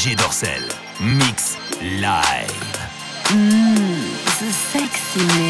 DJ Dorsel. Mix live. Mmm, the sexy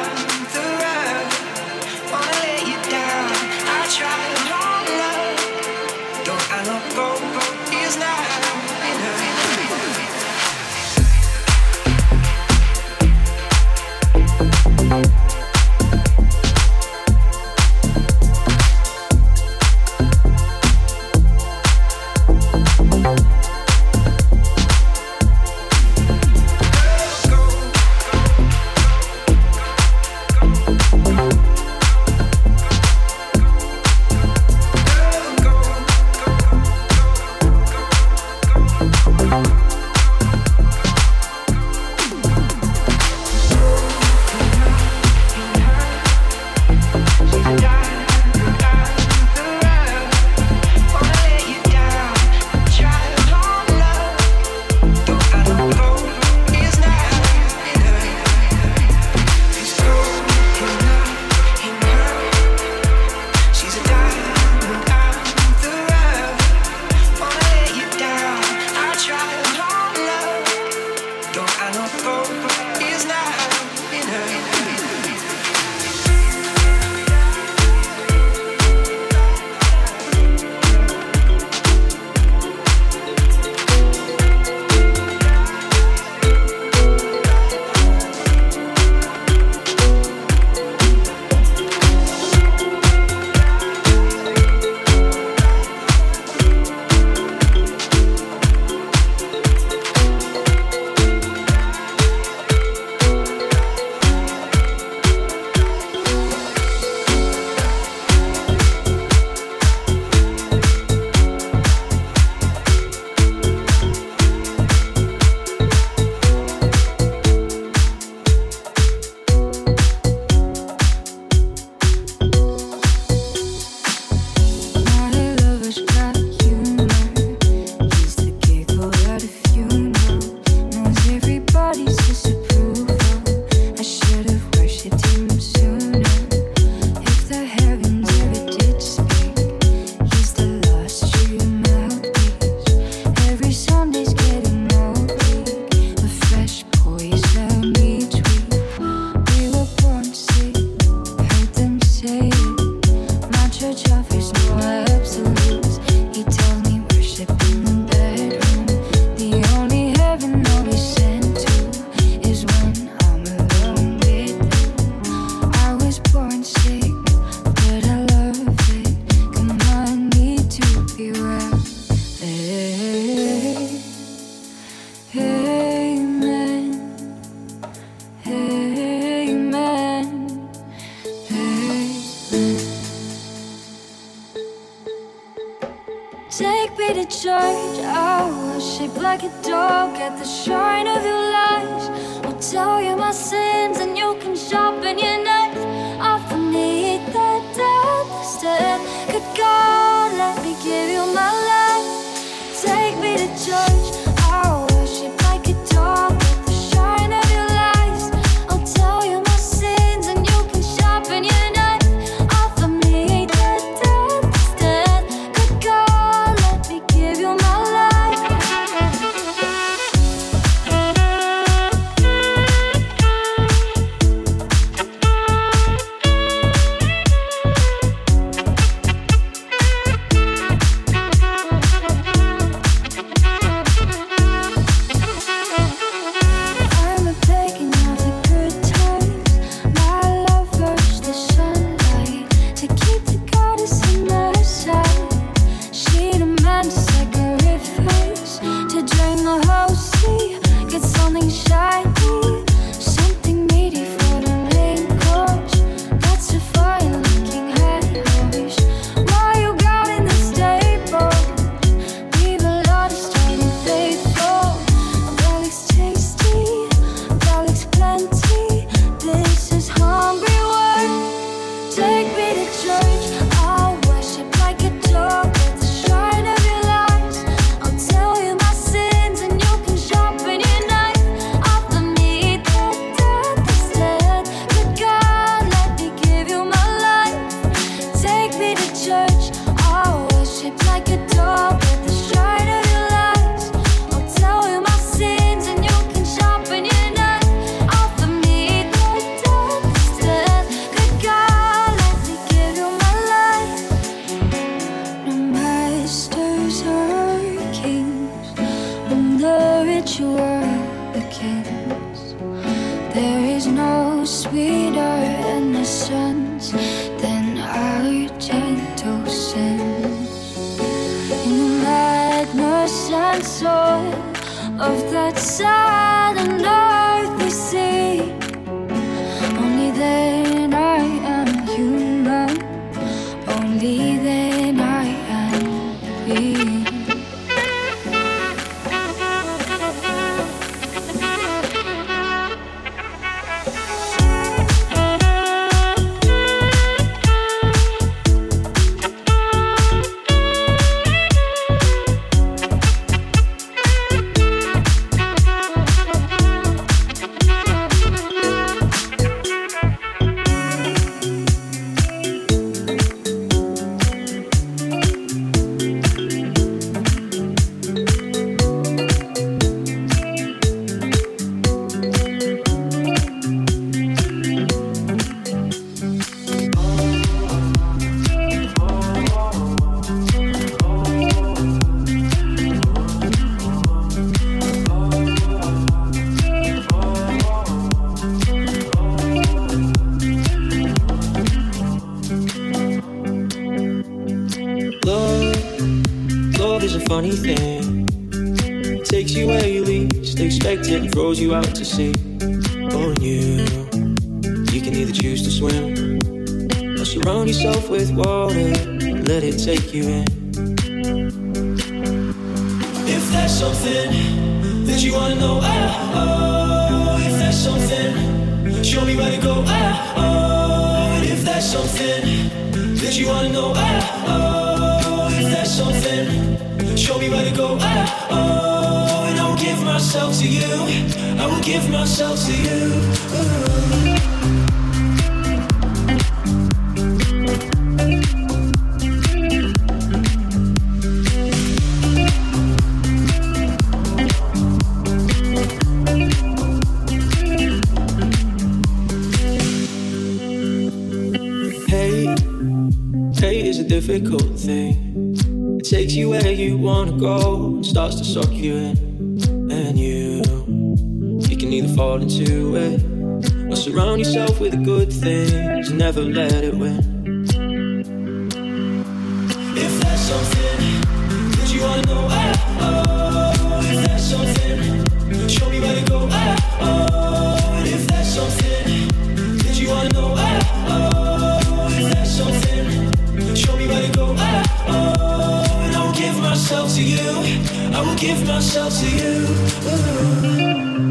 need to fall into it. Or surround yourself with the good things, never let it win. If there's something that you wanna know, oh, oh. If there's something, show me where to go, oh, oh. If there's something that you wanna know, oh, oh. If there's something, show me where to go, oh, oh. And I will give myself to you, I will give myself to you. Ooh.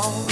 Oh.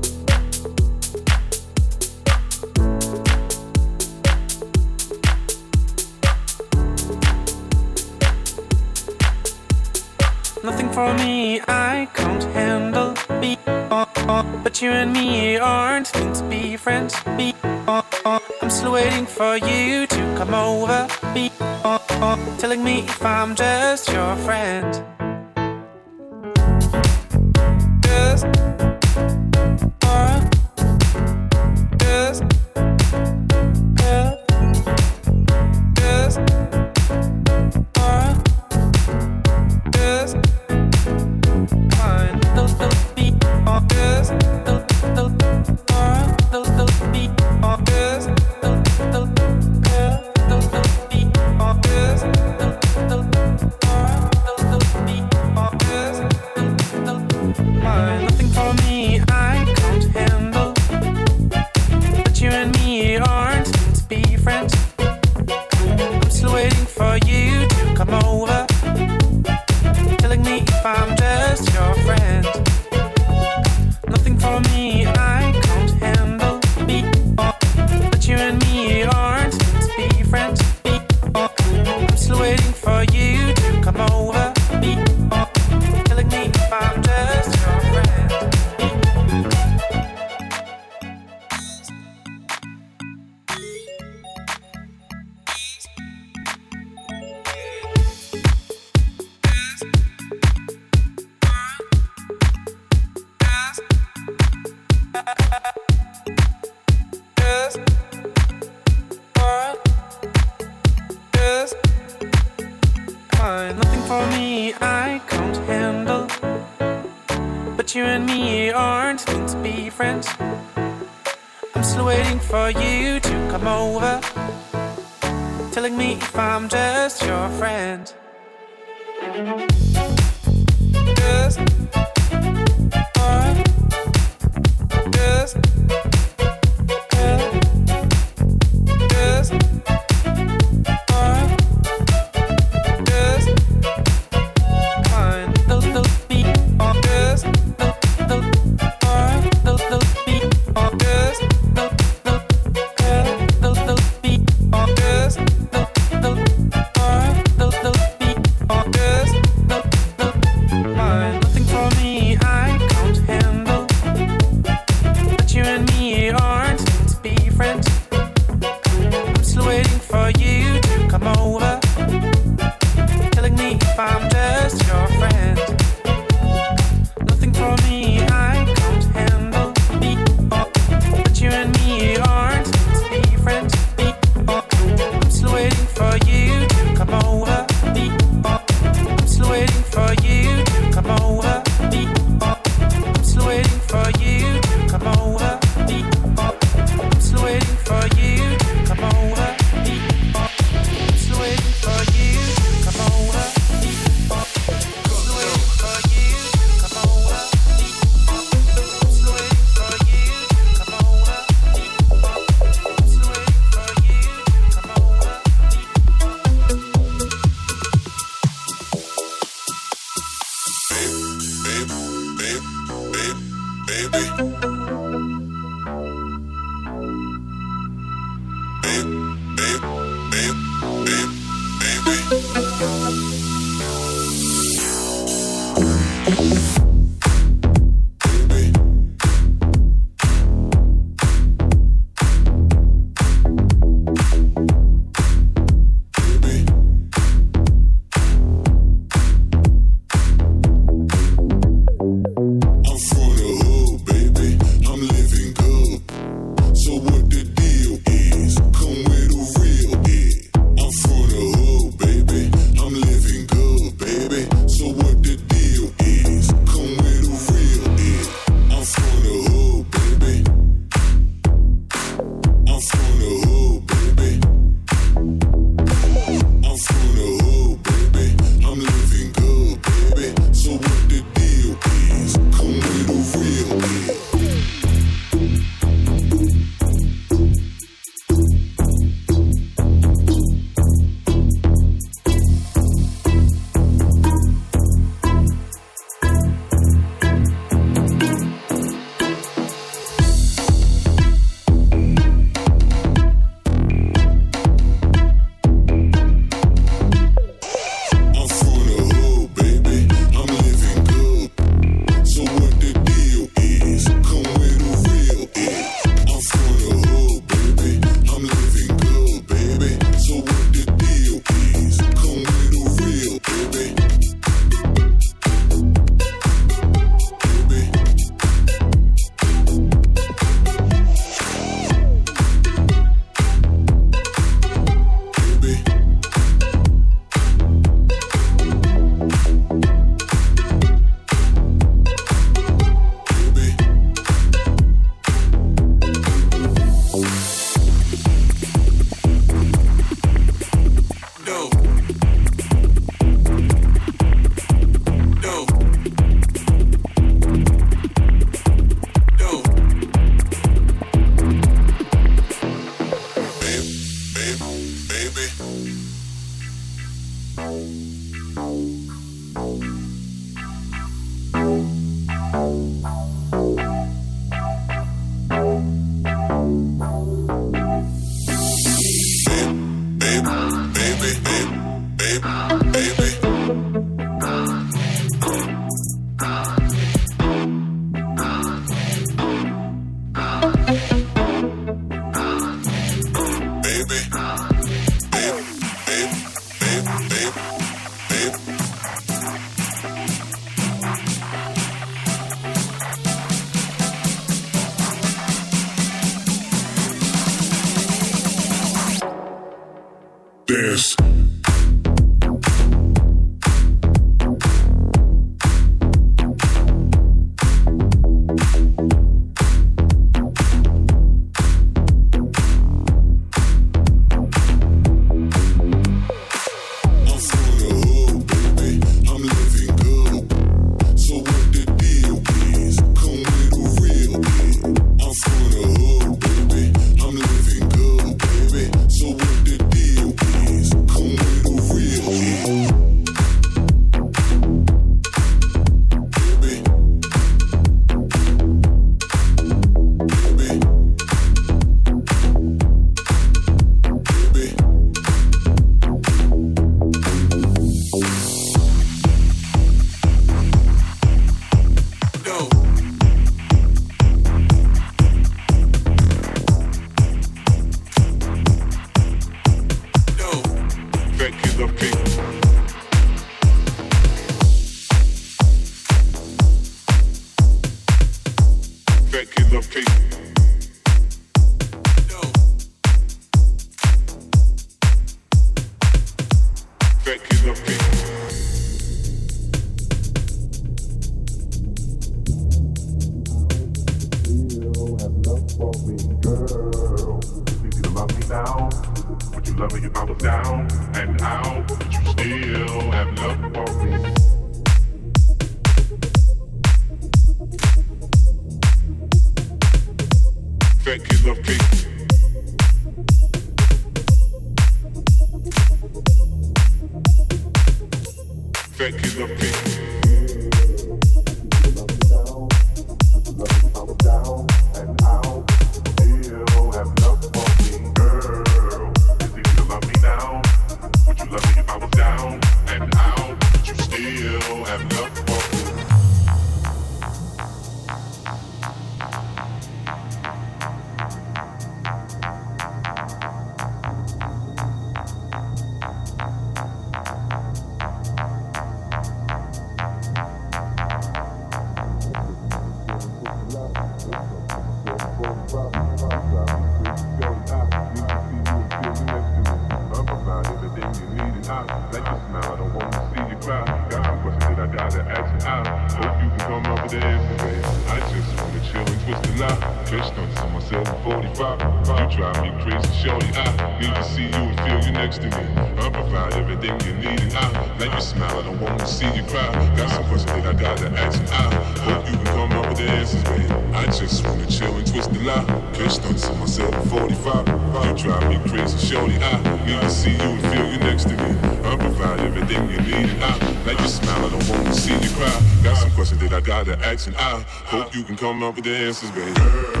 Come up with the answers, babe.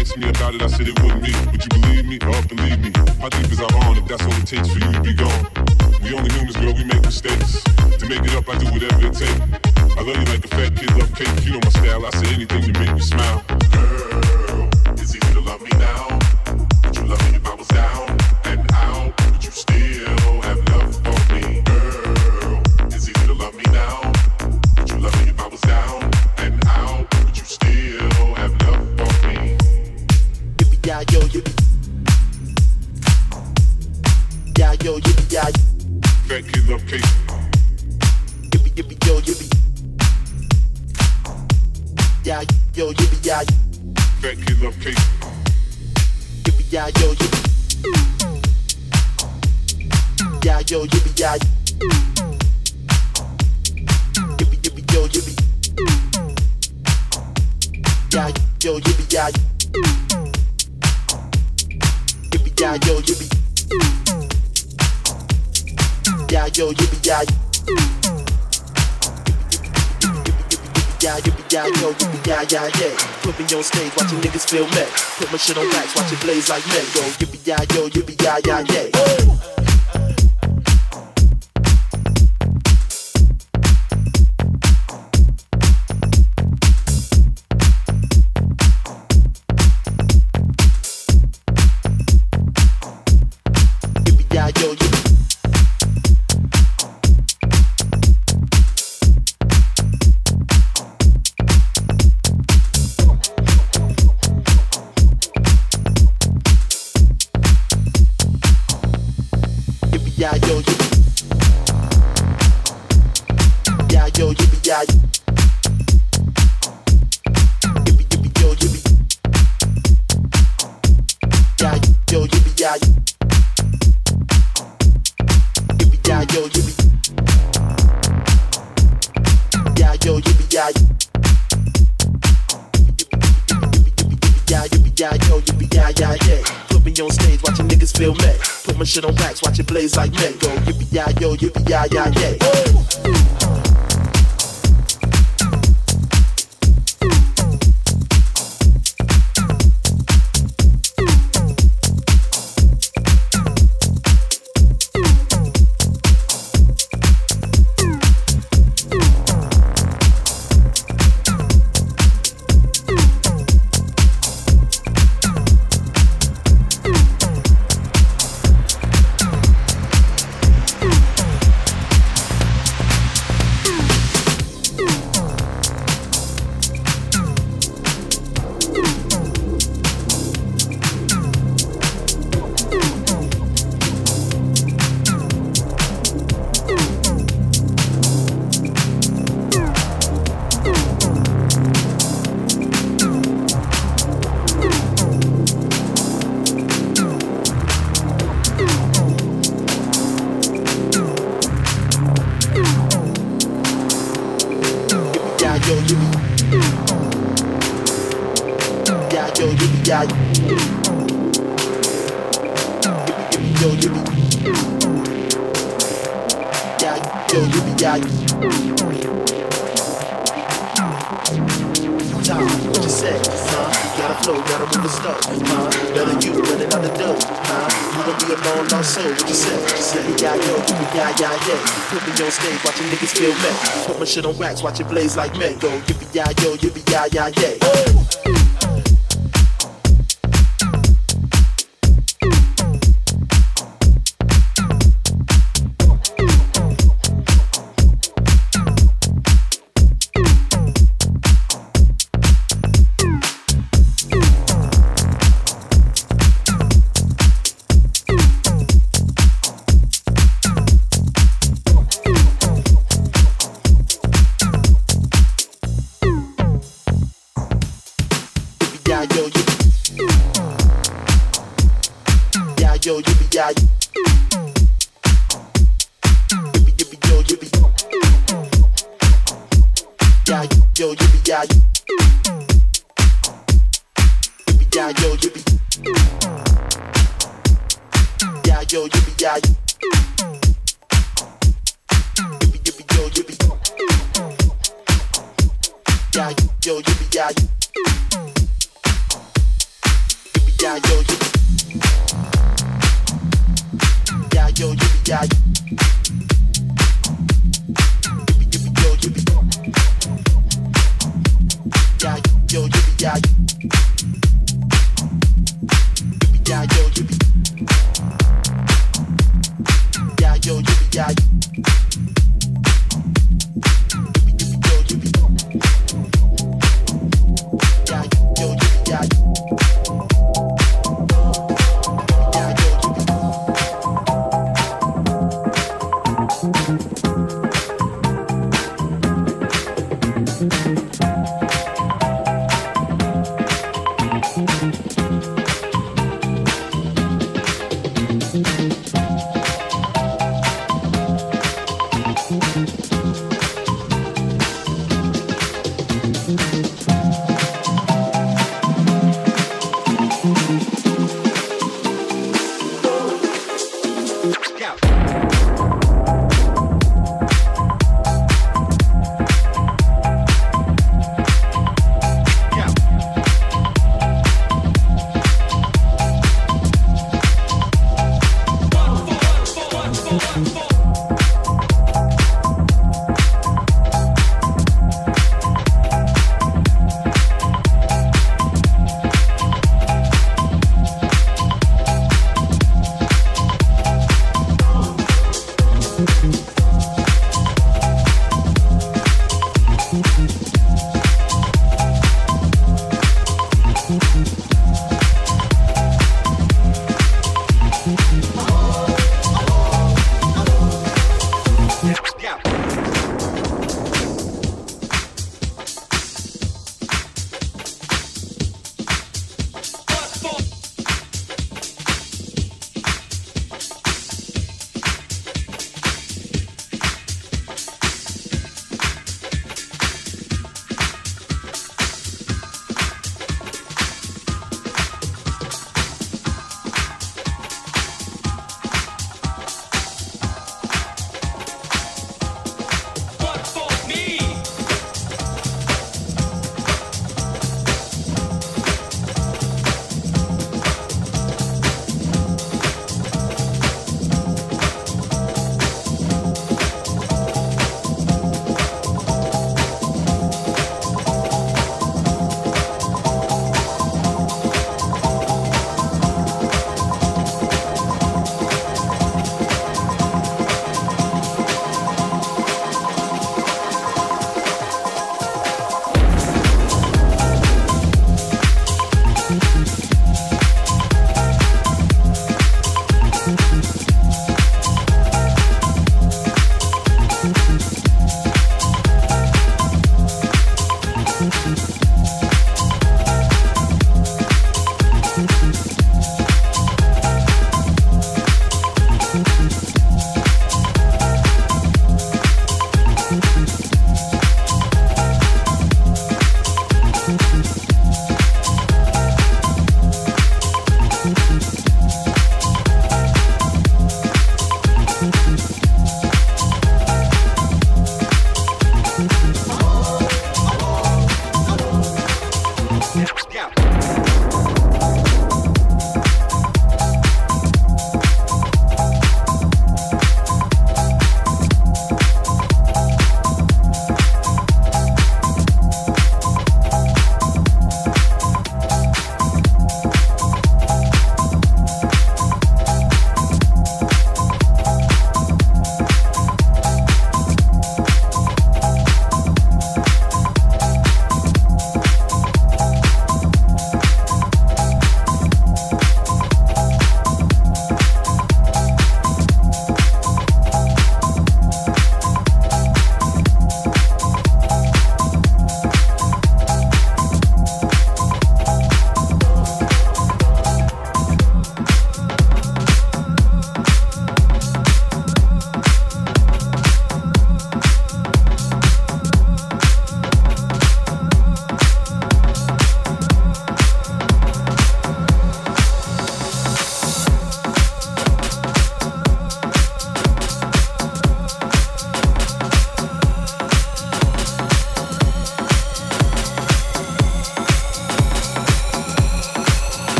asked me about it, I said it wouldn't be. Would you believe me? Oh, believe me. How deep is our If That's all it takes for you to be gone. We only humans, girl, we make mistakes. To make it up, I do whatever it takes. I love you like a fat kid love cake. You know my style, I say anything to make you smile. Girl, it's easy to love me now. yeah, yeah, yeah. Put me on stage, watching niggas feel mad. Put my shit on wax, watch it blaze like Lego. Yippee, yeah, yo, yippee, yeah, yeah, yeah. yeah, yo. Yippee yeah, yo, yippee. Yeah, yo, yippee yeah. Yeah, yippee yeah, yo, yippee yeah, yeah, yeah. Put me on stage, watching niggas feel mad. Put my shit on wax, watch it blaze like mango. Yippee yeah, yo, yippee yeah, yeah, yeah. Woo! shit on wax, watch it blaze like mango. Yippee-yi-yo, yippee-ya-ya-ya. Go.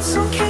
It's okay.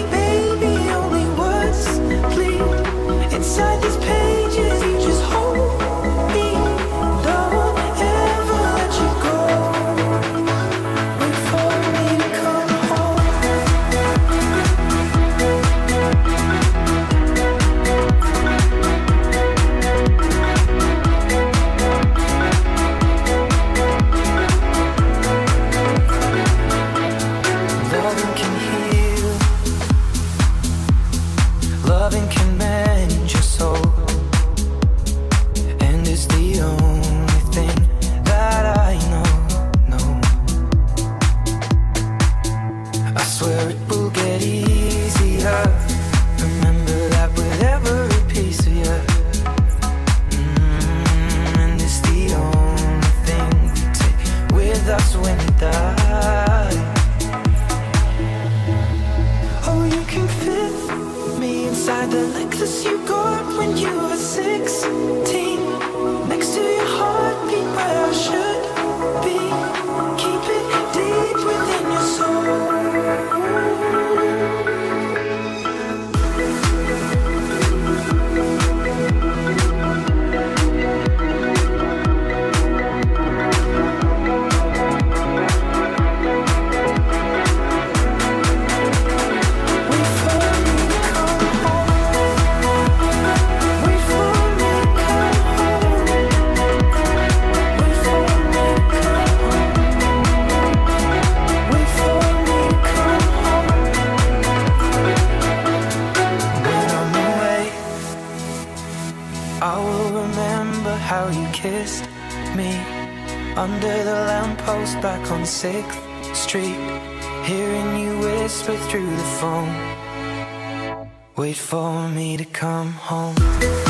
6th Street, hearing you whisper through the phone. Wait for me to come home.